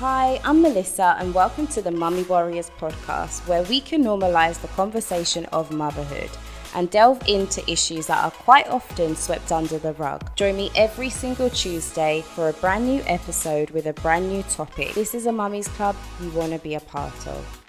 Hi, I'm Melissa, and welcome to the Mummy Warriors podcast, where we can normalize the conversation of motherhood and delve into issues that are quite often swept under the rug. Join me every single Tuesday for a brand new episode with a brand new topic. This is a Mummy's Club you want to be a part of.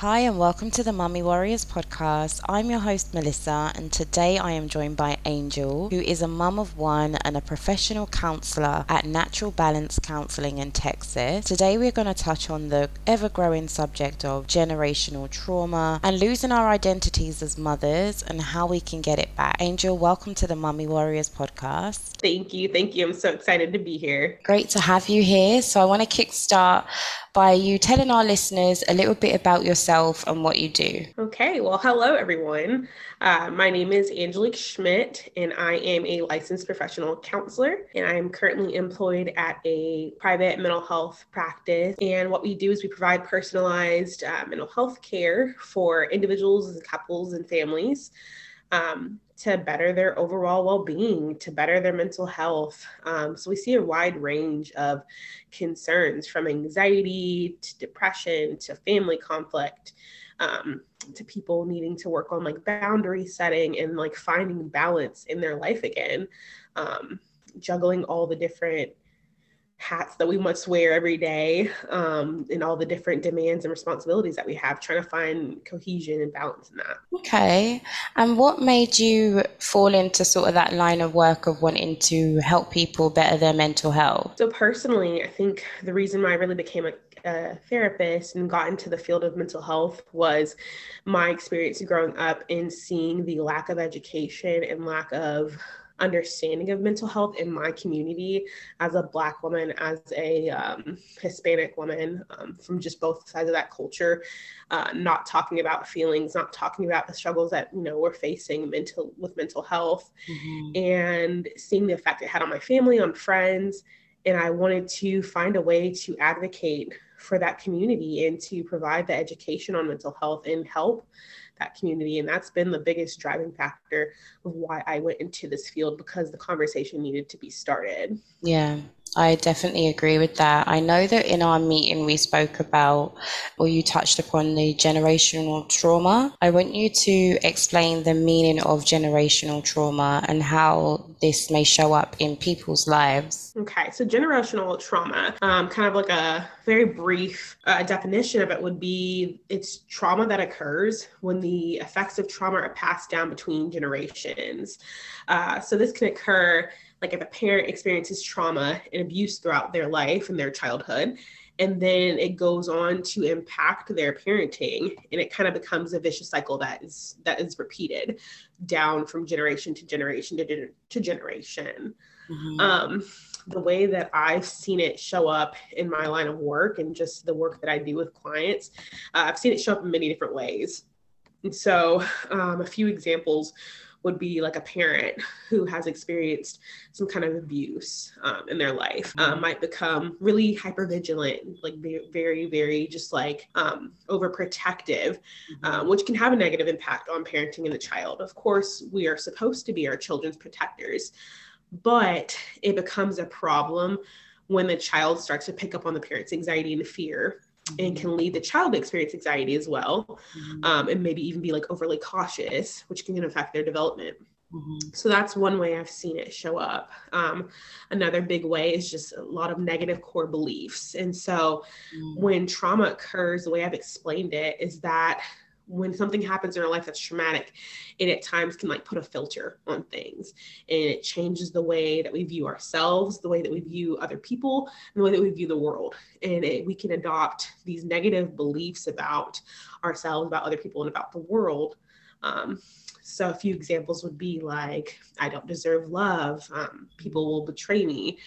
Hi, and welcome to the Mummy Warriors podcast. I'm your host, Melissa, and today I am joined by Angel, who is a mum of one and a professional counselor at Natural Balance Counseling in Texas. Today, we're going to touch on the ever growing subject of generational trauma and losing our identities as mothers and how we can get it back. Angel, welcome to the Mummy Warriors podcast. Thank you. Thank you. I'm so excited to be here. Great to have you here. So, I want to kickstart by you telling our listeners a little bit about yourself and what you do. Okay, well, hello everyone. Uh, my name is Angelique Schmidt, and I am a licensed professional counselor, and I am currently employed at a private mental health practice. And what we do is we provide personalized uh, mental health care for individuals and couples and families. Um, to better their overall well being, to better their mental health. Um, so we see a wide range of concerns from anxiety to depression to family conflict. Um, to people needing to work on like boundary setting and like finding balance in their life again, um, juggling all the different hats that we must wear every day um, and all the different demands and responsibilities that we have, trying to find cohesion and balance in that. Okay. And what made you fall into sort of that line of work of wanting to help people better their mental health? So, personally, I think the reason why I really became a a therapist and got into the field of mental health was my experience growing up in seeing the lack of education and lack of understanding of mental health in my community as a black woman as a um, hispanic woman um, from just both sides of that culture uh, not talking about feelings not talking about the struggles that you know we're facing mental with mental health mm-hmm. and seeing the effect it had on my family on friends and i wanted to find a way to advocate for that community and to provide the education on mental health and help that community. And that's been the biggest driving factor of why I went into this field because the conversation needed to be started. Yeah. I definitely agree with that. I know that in our meeting we spoke about, or you touched upon the generational trauma. I want you to explain the meaning of generational trauma and how this may show up in people's lives. Okay, so generational trauma, um, kind of like a very brief uh, definition of it would be it's trauma that occurs when the effects of trauma are passed down between generations. Uh, so this can occur like if a parent experiences trauma and abuse throughout their life and their childhood and then it goes on to impact their parenting and it kind of becomes a vicious cycle that is that is repeated down from generation to generation to, to generation. Mm-hmm. um, the way that i've seen it show up in my line of work and just the work that i do with clients uh, i've seen it show up in many different ways. And so um, a few examples would be like a parent who has experienced some kind of abuse um, in their life um, mm-hmm. might become really hyper vigilant like very very just like um, overprotective mm-hmm. um, which can have a negative impact on parenting and the child of course we are supposed to be our children's protectors but it becomes a problem when the child starts to pick up on the parent's anxiety and fear and can lead the child to experience anxiety as well mm-hmm. um, and maybe even be like overly cautious which can affect their development mm-hmm. so that's one way i've seen it show up um, another big way is just a lot of negative core beliefs and so mm-hmm. when trauma occurs the way i've explained it is that when something happens in our life that's traumatic, it at times can like put a filter on things and it changes the way that we view ourselves, the way that we view other people, and the way that we view the world. And it, we can adopt these negative beliefs about ourselves, about other people, and about the world. Um, so a few examples would be like, I don't deserve love. Um, people will betray me.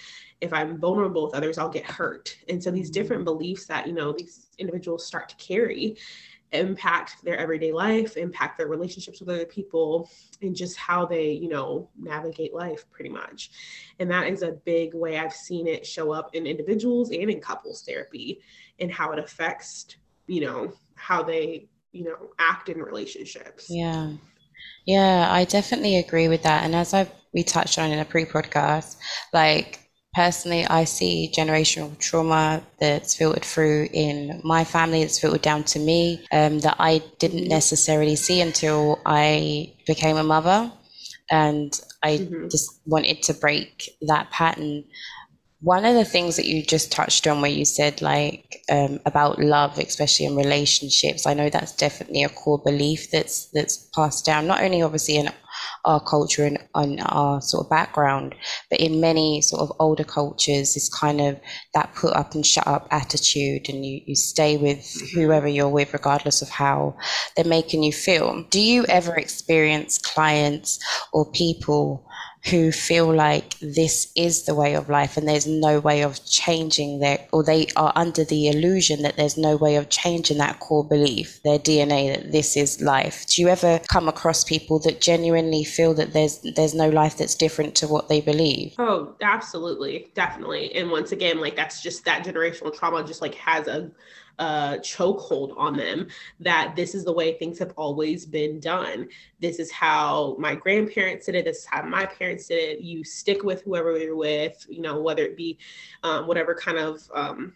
If I'm vulnerable with others, I'll get hurt. And so these different beliefs that, you know, these individuals start to carry impact their everyday life, impact their relationships with other people, and just how they, you know, navigate life pretty much. And that is a big way I've seen it show up in individuals and in couples therapy and how it affects, you know, how they, you know, act in relationships. Yeah. Yeah, I definitely agree with that. And as I we touched on in a pre-podcast, like personally, I see generational trauma that's filtered through in my family, it's filtered down to me, um, that I didn't necessarily see until I became a mother. And I mm-hmm. just wanted to break that pattern. One of the things that you just touched on, where you said like um, about love, especially in relationships, I know that's definitely a core belief that's that's passed down, not only obviously in our culture and on our sort of background. But in many sort of older cultures, it's kind of that put up and shut up attitude, and you, you stay with mm-hmm. whoever you're with, regardless of how they're making you feel. Do you ever experience clients or people who feel like this is the way of life and there's no way of changing their, or they are under the illusion that there's no way of changing that core belief, their DNA that this is life. Do you ever come across people that genuinely feel that there's there's no life that's different to what they believe? Oh, absolutely, definitely. And once again, like that's just that generational trauma just like has a a chokehold on them that this is the way things have always been done. This is how my grandparents did it. This is how my parents did it. You stick with whoever you're with, you know, whether it be um, whatever kind of um,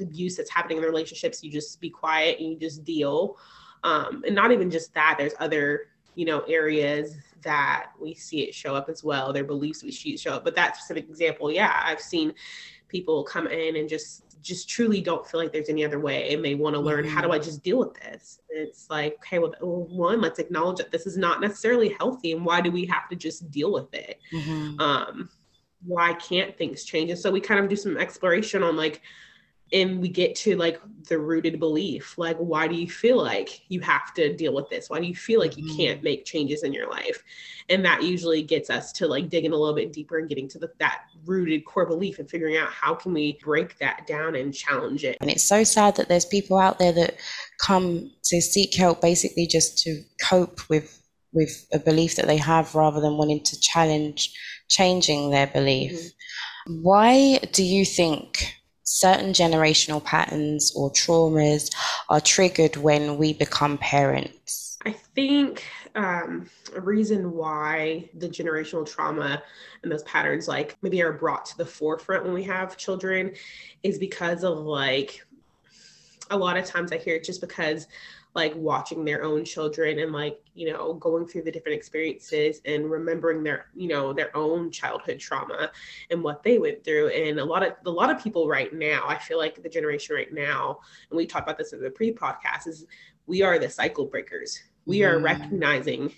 abuse that's happening in the relationships, you just be quiet and you just deal. Um, and not even just that, there's other, you know, areas that we see it show up as well. Their beliefs we see show up. But that specific example, yeah, I've seen people come in and just just truly don't feel like there's any other way and they want to learn mm-hmm. how do I mm-hmm. just deal with this? It's like, okay, well, one, let's acknowledge that this is not necessarily healthy and why do we have to just deal with it? Mm-hmm. Um, why can't things change? And so we kind of do some exploration on like, and we get to like the rooted belief like why do you feel like you have to deal with this why do you feel like you can't mm-hmm. make changes in your life and that usually gets us to like digging a little bit deeper and getting to the, that rooted core belief and figuring out how can we break that down and challenge it and it's so sad that there's people out there that come to seek help basically just to cope with with a belief that they have rather than wanting to challenge changing their belief mm-hmm. why do you think certain generational patterns or traumas are triggered when we become parents? I think um, a reason why the generational trauma and those patterns like maybe are brought to the forefront when we have children is because of like a lot of times I hear it just because like watching their own children and like you know going through the different experiences and remembering their you know their own childhood trauma and what they went through. And a lot of a lot of people right now i feel like the generation right now and we talked about this in the pre-podcast is we are the cycle breakers. We are mm. recognizing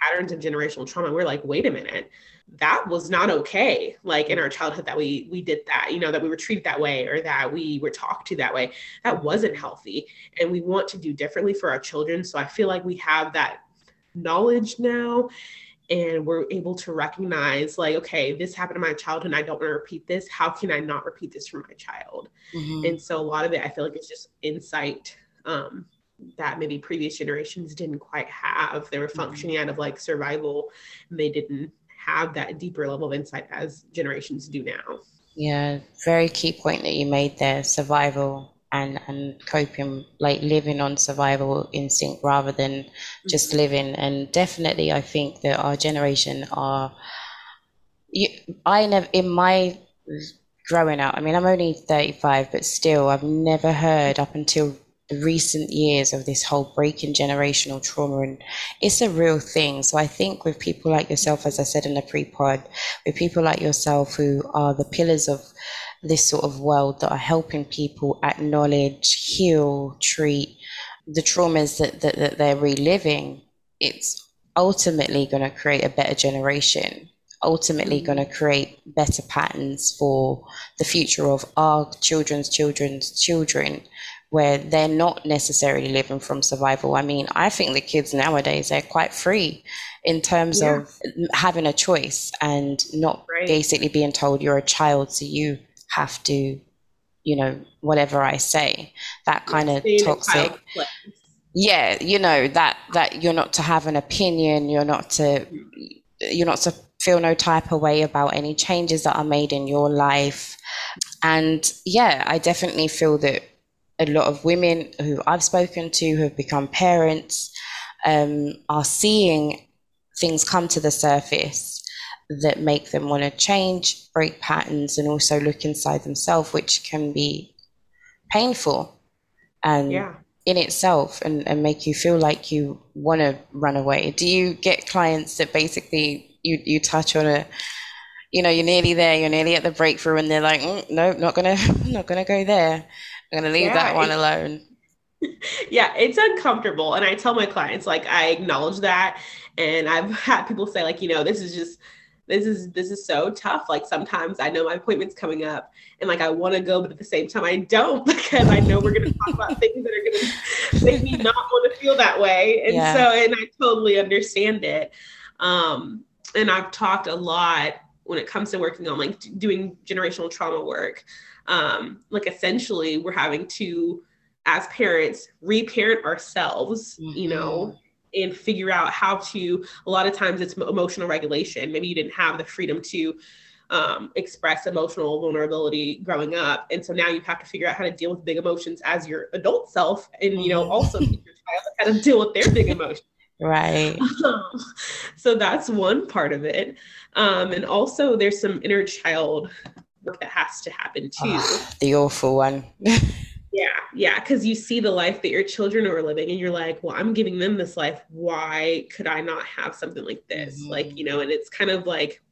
patterns of generational trauma. We're like wait a minute that was not okay like in our childhood that we we did that you know that we were treated that way or that we were talked to that way. That wasn't healthy and we want to do differently for our children. So i feel like we have that knowledge now and we're able to recognize like okay this happened in my childhood and i don't want to repeat this. How can i not repeat this for my child? Mm-hmm. and so a lot of it i feel like it's just insight um, that maybe previous generations didn't quite have. They were mm-hmm. functioning out of like survival and they didn't have that deeper level of insight as generations do now. Yeah, very key point that you made there survival and, and coping, like living on survival instinct rather than just mm-hmm. living. And definitely, I think that our generation are. You, I never, in my growing up, I mean, I'm only 35, but still, I've never heard up until recent years of this whole breaking generational trauma and it's a real thing so i think with people like yourself as i said in the pre-pod with people like yourself who are the pillars of this sort of world that are helping people acknowledge heal treat the traumas that, that, that they're reliving it's ultimately going to create a better generation ultimately mm-hmm. going to create better patterns for the future of our children's children's children where they're not necessarily living from survival. I mean, I think the kids nowadays are quite free in terms yeah. of having a choice and not right. basically being told you're a child, so you have to, you know, whatever I say. That kind of toxic. Yeah, you know that that you're not to have an opinion. You're not to. You're not to feel no type of way about any changes that are made in your life. And yeah, I definitely feel that a lot of women who I've spoken to who have become parents um, are seeing things come to the surface that make them want to change, break patterns, and also look inside themselves, which can be painful and yeah. in itself and, and make you feel like you want to run away. Do you get clients that basically you, you touch on a you know, you're nearly there, you're nearly at the breakthrough, and they're like, mm, no, not gonna, not gonna go there. I'm gonna leave yeah, that one alone. Yeah, it's uncomfortable, and I tell my clients like I acknowledge that, and I've had people say like, you know, this is just this is this is so tough like sometimes i know my appointment's coming up and like i want to go but at the same time i don't because i know we're going to talk about things that are going to make me not want to feel that way and yeah. so and i totally understand it um and i've talked a lot when it comes to working on like doing generational trauma work um like essentially we're having to as parents reparent ourselves mm-hmm. you know mm-hmm. and figure out how to a lot of times it's emotional regulation. Maybe you didn't have the freedom to um, express emotional vulnerability growing up. And so now you have to figure out how to deal with big emotions as your adult self and you know mm-hmm. also your child how to deal with their big emotions. Right. Um, so that's one part of it. Um, and also there's some inner child work that has to happen too oh, the awful one Yeah, yeah, because you see the life that your children are living, and you're like, well, I'm giving them this life. Why could I not have something like this? Mm-hmm. Like, you know, and it's kind of like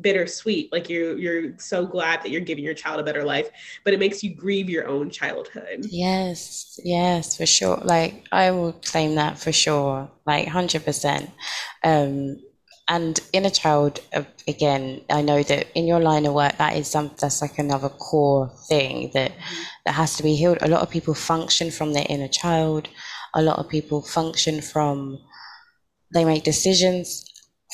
bittersweet. Like you're you're so glad that you're giving your child a better life, but it makes you grieve your own childhood. Yes, yes, for sure. Like I will claim that for sure, like hundred percent. Um, and inner child uh, again i know that in your line of work that is some that's like another core thing that that has to be healed. A lot of people function from their inner child. A lot of people function from they make decisions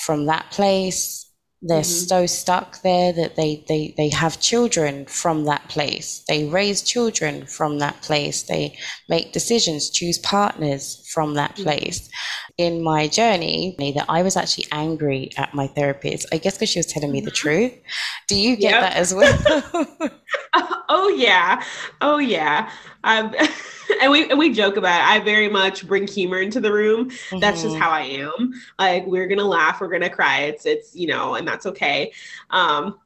from that place they're mm-hmm. so stuck there that they, they they have children from that place they raise children from that place they make decisions choose partners from that mm-hmm. place in my journey that i was actually angry at my therapist i guess because she was telling me the mm-hmm. truth do you get yep. that as well oh yeah oh yeah um, and we and we joke about it. I very much bring humor into the room. Mm-hmm. That's just mm-hmm. how I am. Like we're gonna laugh, we're gonna cry. It's it's you know, and that's okay. Um,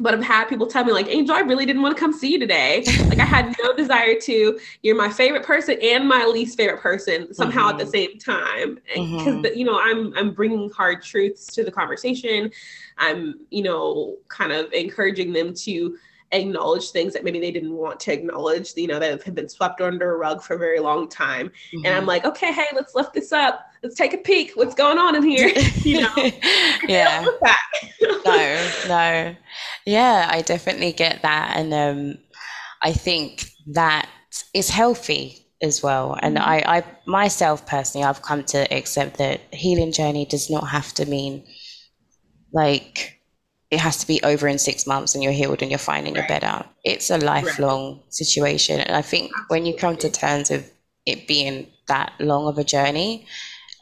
but I've had people tell me like, Angel, I really didn't want to come see you today. like I had no desire to. You're my favorite person and my least favorite person somehow mm-hmm. at the mm-hmm. same time. Because mm-hmm. you know, I'm I'm bringing hard truths to the conversation. I'm you know kind of encouraging them to acknowledge things that maybe they didn't want to acknowledge, you know, that have been swept under a rug for a very long time. Mm-hmm. And I'm like, okay, hey, let's lift this up. Let's take a peek. What's going on in here? you know? yeah. no, no. Yeah, I definitely get that. And um, I think that is healthy as well. And mm-hmm. I, I myself personally, I've come to accept that healing journey does not have to mean like it has to be over in six months and you're healed and you're fine and right. you're better. It's a lifelong right. situation. And I think Absolutely. when you come to terms with it being that long of a journey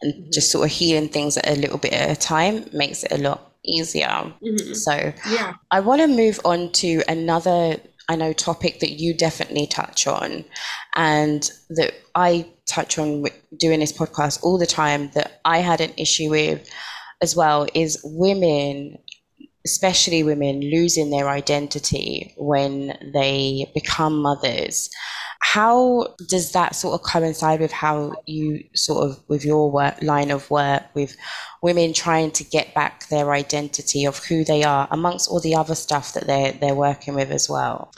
and mm-hmm. just sort of healing things a little bit at a time makes it a lot easier. Mm-hmm. So yeah. I want to move on to another I know topic that you definitely touch on and that I touch on doing this podcast all the time that I had an issue with as well is women especially women losing their identity when they become mothers. How does that sort of coincide with how you sort of with your work line of work with women trying to get back their identity of who they are amongst all the other stuff that they're they're working with as well?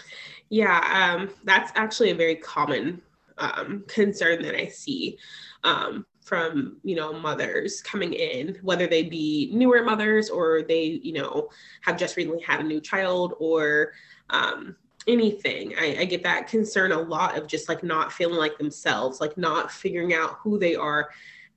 Yeah, um, that's actually a very common um, concern that I see. Um, from you know mothers coming in whether they be newer mothers or they you know have just recently had a new child or um, anything. I, I get that concern a lot of just like not feeling like themselves like not figuring out who they are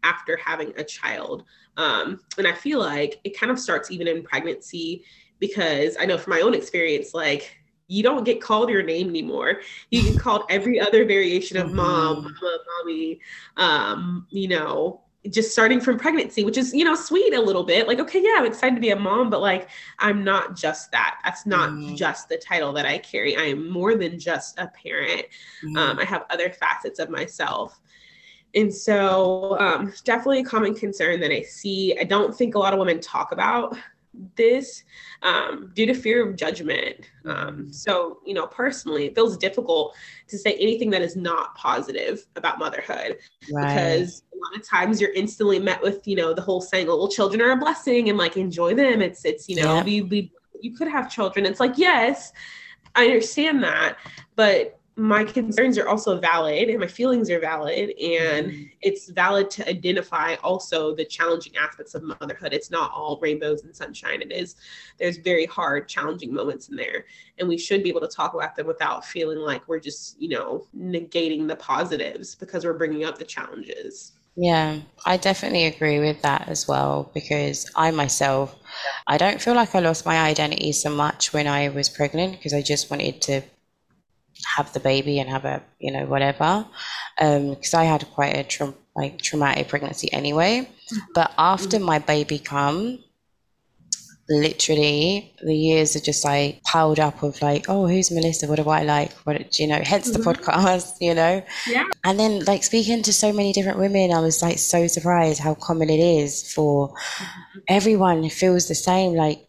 after having a child. Um, and i feel like it kind of starts even in pregnancy because i know from my own experience like you don't get called your name anymore. You get called every other variation of mom, mm-hmm. mama, mommy, um, you know, just starting from pregnancy, which is, you know, sweet a little bit. Like, okay, yeah, I'm excited to be a mom, but like, I'm not just that. That's not mm-hmm. just the title that I carry. I am more than just a parent. Mm-hmm. Um, I have other facets of myself. And so, um, definitely a common concern that I see. I don't think a lot of women talk about this um, due to fear of judgment. Um, so, you know, personally, it feels difficult to say anything that is not positive about motherhood right. because a lot of times you're instantly met with, you know, the whole saying, "Oh, well, children are a blessing," and like enjoy them. It's, it's, you know, yeah. we, we, you could have children. It's like, yes, I understand that, but my concerns are also valid and my feelings are valid and mm-hmm. it's valid to identify also the challenging aspects of motherhood. It's not all rainbows and sunshine. It is there's very hard challenging moments in there and we should be able to talk about them without feeling like we're just you know negating the positives because we're bringing up the challenges. Yeah, I definitely agree with that as well because I myself, I don't feel like I lost my identity so much when I was pregnant because I just wanted to have the baby and have a you know whatever Um, because um, I had quite a tra- like traumatic pregnancy anyway. Mm-hmm. But after my baby come, literally the years are just like piled up of like, oh, who's Melissa? What do I like? What do you know? Hence the mm-hmm. podcast, you know. Yeah. And then like speaking to so many different women, I was like so surprised how common it is for mm-hmm. everyone feels the same. Like,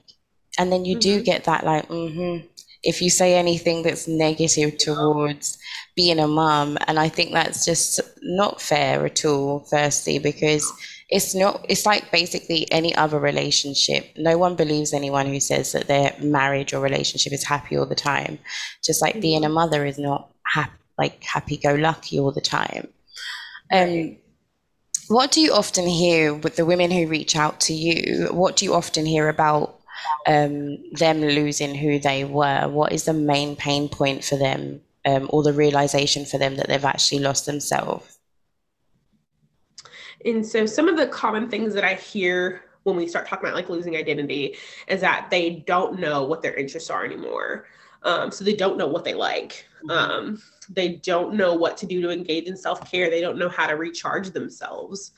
and then you do mm-hmm. get that like, mm-hmm if you say anything that's negative towards being a mum and i think that's just not fair at all firstly because it's not it's like basically any other relationship. No one believes anyone who says that their marriage or relationship is happy all the time. Just like being a mm-hmm. mother is not happy like happy go lucky all the time. Um what do you often hear with the women who reach out to you? What do you often hear about um, them losing who they were? What is the main pain point for them, um, or the realization for them that they've actually lost themselves? And so, some of the common things that I hear when we start talking about like losing identity is that they don't know what their interests are anymore. Um, so they don't know what they like. Mm-hmm. Um, they don't know what to do to engage in self care. They don't know how to recharge themselves.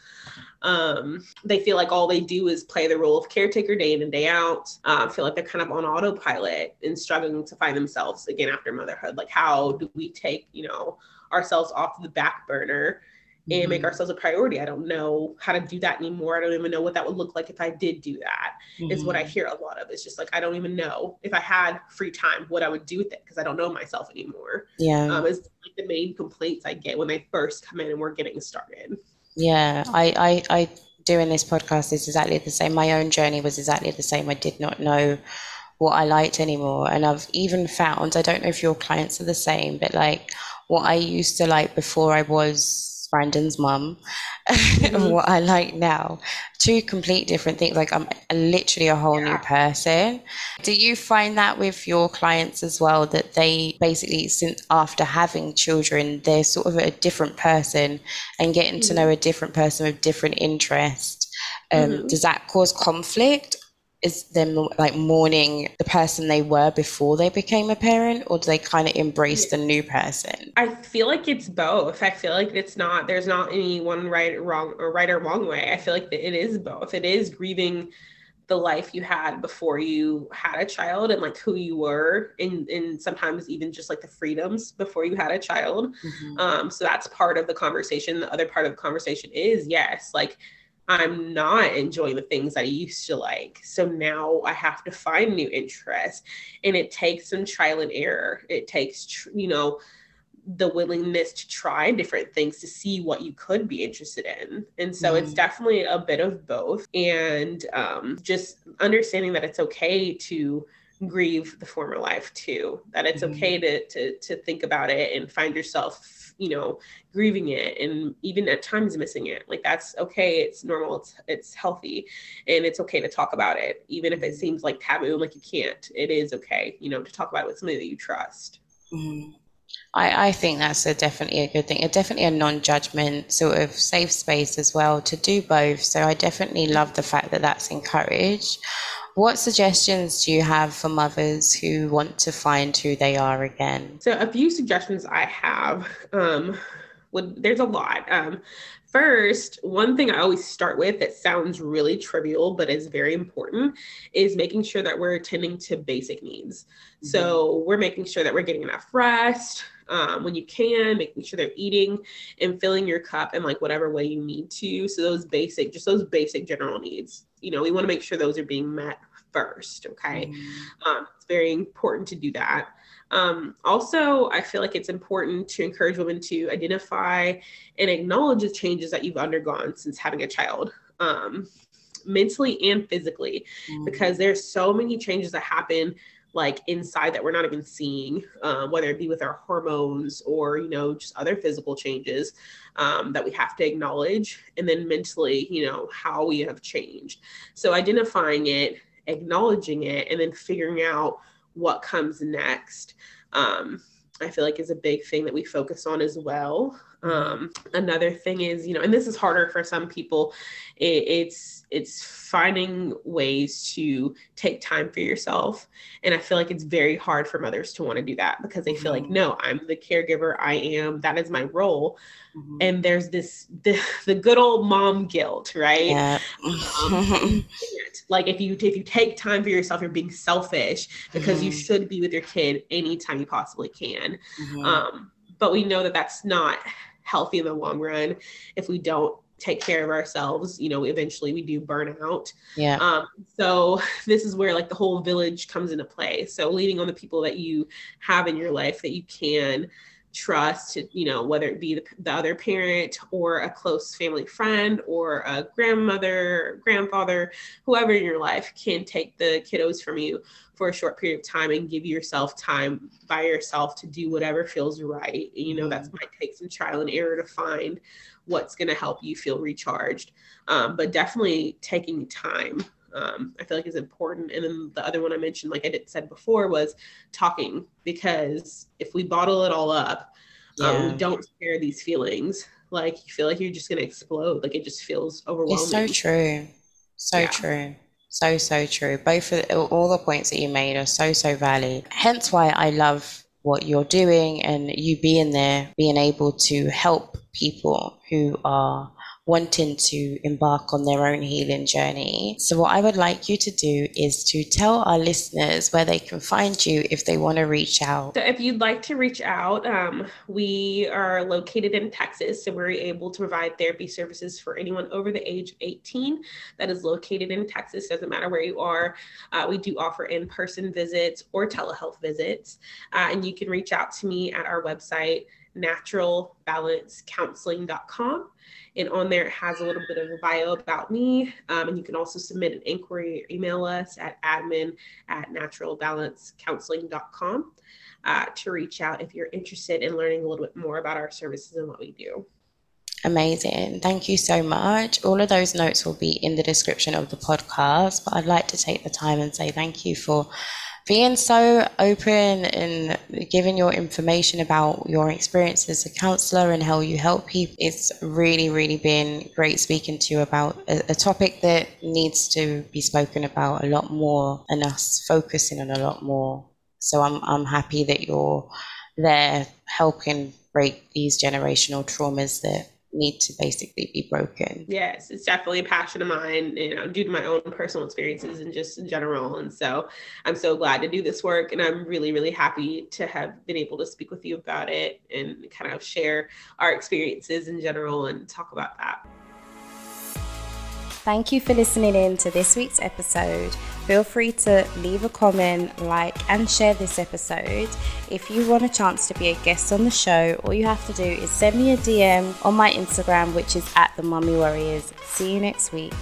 Um, they feel like all they do is play the role of caretaker day in and day out. Uh, feel like they're kind of on autopilot and struggling to find themselves again after motherhood. Like, how do we take, you know, ourselves off the back burner and mm-hmm. make ourselves a priority. I don't know how to do that anymore. I don't even know what that would look like if I did do that. Mm-hmm. Is what I mm-hmm. hear a lot of. It's just like I don't even know if I had free time what I would do with it because I don't know myself anymore. Yeah, um, is like the main complaints I get when they first come in and we're getting started. Yeah, I, I, I doing this podcast is exactly the same. My own journey was exactly the same. I did not know what I liked anymore. And I've even found, I don't know if your clients are the same, but like what I used to like before I was Brandon's mum mm-hmm. and what I like now. Two complete different things. Like I'm literally a whole yeah. new person. Do you find that with your clients as well that they basically, since after having children, they're sort of a different person and getting mm-hmm. to know a different person with different interests? Um, mm-hmm. Does that cause conflict is them like mourning the person they were before they became a parent or do they kind of embrace the new person? I feel like it's both. I feel like it's not there's not any one right or wrong or right or wrong way. I feel like it is both. It is grieving the life you had before you had a child and like who you were and and sometimes even just like the freedoms before you had a child. Mm-hmm. um so that's part of the conversation. The other part of the conversation is yes like I'm not enjoying the things I used to like. So now I have to find new interests. And it takes some trial and error. It takes, you know, the willingness to try different things to see what you could be interested in. And so mm it's definitely a bit of both. And um, just understanding that it's okay to grieve the former life too, that it's mm okay to, to, to think about it and find yourself you know grieving it and even at times missing it like that's okay it's normal it's it's healthy and it's okay to talk about it even if it seems like taboo like you can't it is okay you know to talk about it with somebody that you trust mm-hmm. I, I think that's a definitely a good thing. A definitely a non-judgment sort of safe space as well to do both. So I definitely love the fact that that's encouraged. What suggestions do you have for mothers who want to find who they are again? So, a few suggestions I have. Um, would, there's a lot. Um, first, one thing I always start with that sounds really trivial but is very important is making sure that we're attending to basic needs. Mm-hmm. So, we're making sure that we're getting enough rest, um, when you can, making sure they're eating and filling your cup in like whatever way you need to. So those basic, just those basic general needs, you know, we want to make sure those are being met first. Okay. Mm. Um, it's very important to do that. Um, also, I feel like it's important to encourage women to identify and acknowledge the changes that you've undergone since having a child. Um, mentally and physically mm. because there's so many changes that happen like inside that we're not even seeing, um, whether it be with our hormones or you know just other physical changes um, that we have to acknowledge, and then mentally, you know how we have changed. So identifying it, acknowledging it, and then figuring out what comes next. Um, I feel like is a big thing that we focus on as well. Um, another thing is, you know, and this is harder for some people. It, it's it's finding ways to take time for yourself, and I feel like it's very hard for mothers to want to do that because they feel mm-hmm. like, no, I'm the caregiver. I am. That is my role. Mm-hmm. And there's this the, the good old mom guilt, right? Yeah. um, like if you if you take time for yourself, you're being selfish because mm-hmm. you should be with your kid anytime you possibly can. Mm-hmm. Um, but we know that that's not healthy in the long run. If we don't take care of ourselves you know eventually we do burn out. Yeah. Um, so this is where like the whole village comes into play. So leaning on the people that you have in your life that you can trust you know whether it be the, the, other parent or a close family friend or a grandmother grandfather whoever in your life can take the kiddos from you for a short period of time and give yourself time by yourself to do whatever feels right you know that's mm-hmm. might take some trial and error to find what's going to help you feel recharged um, but definitely taking time um, I feel like is important. And then the other one I mentioned, like I did, said before, was talking because if we bottle it all up, yeah. um, we don't share these feelings. Like you feel like you're just gonna explode. Like it just feels overwhelming. It's so true, so yeah. true. So, so true. Both of all the points that you made are so, so valid. Hence why I love what you're doing and you being there, being able to help people who are wanting to embark on their own healing journey. So, what I would like you to do is to tell our listeners where they can find you if they want to reach out. So, if you'd like to reach out, um, we are located in Texas, so we're able to provide therapy services for anyone over the age of 18 that is located in Texas. Doesn't matter where you are. Uh, we do offer in person visits or telehealth visits, uh, and you can reach out to me at our website naturalbalancecounseling.com. And on there, it has a little bit of a bio about me. Um, and you can also submit an inquiry or email us at admin at naturalbalancecounseling.com uh, to reach out if you're interested in learning a little bit more about our services and what we do. Amazing. Thank you so much. All of those notes will be in the description of the podcast, but I'd like to take the time and say thank you for being so open and giving your information about your experience as a counselor and how you help people. It's really, really been great speaking to you about a, a topic that needs to be spoken about a lot more and us focusing on a lot more. So I'm, I'm happy that you're there helping break these generational traumas that need to basically be broken. Yes, it's definitely a passion of mine, you know, due to my own personal experiences and just in general. And so I'm so glad to do this work. And I'm really, really happy to have been able to speak with you about it and kind of share our experiences in general and talk about that. Thank you for listening in to this week's episode. Feel free to leave a comment, like, and share this episode. If you want a chance to be a guest on the show, all you have to do is send me a DM on my Instagram, which is at the Mummy Warriors. See you next week.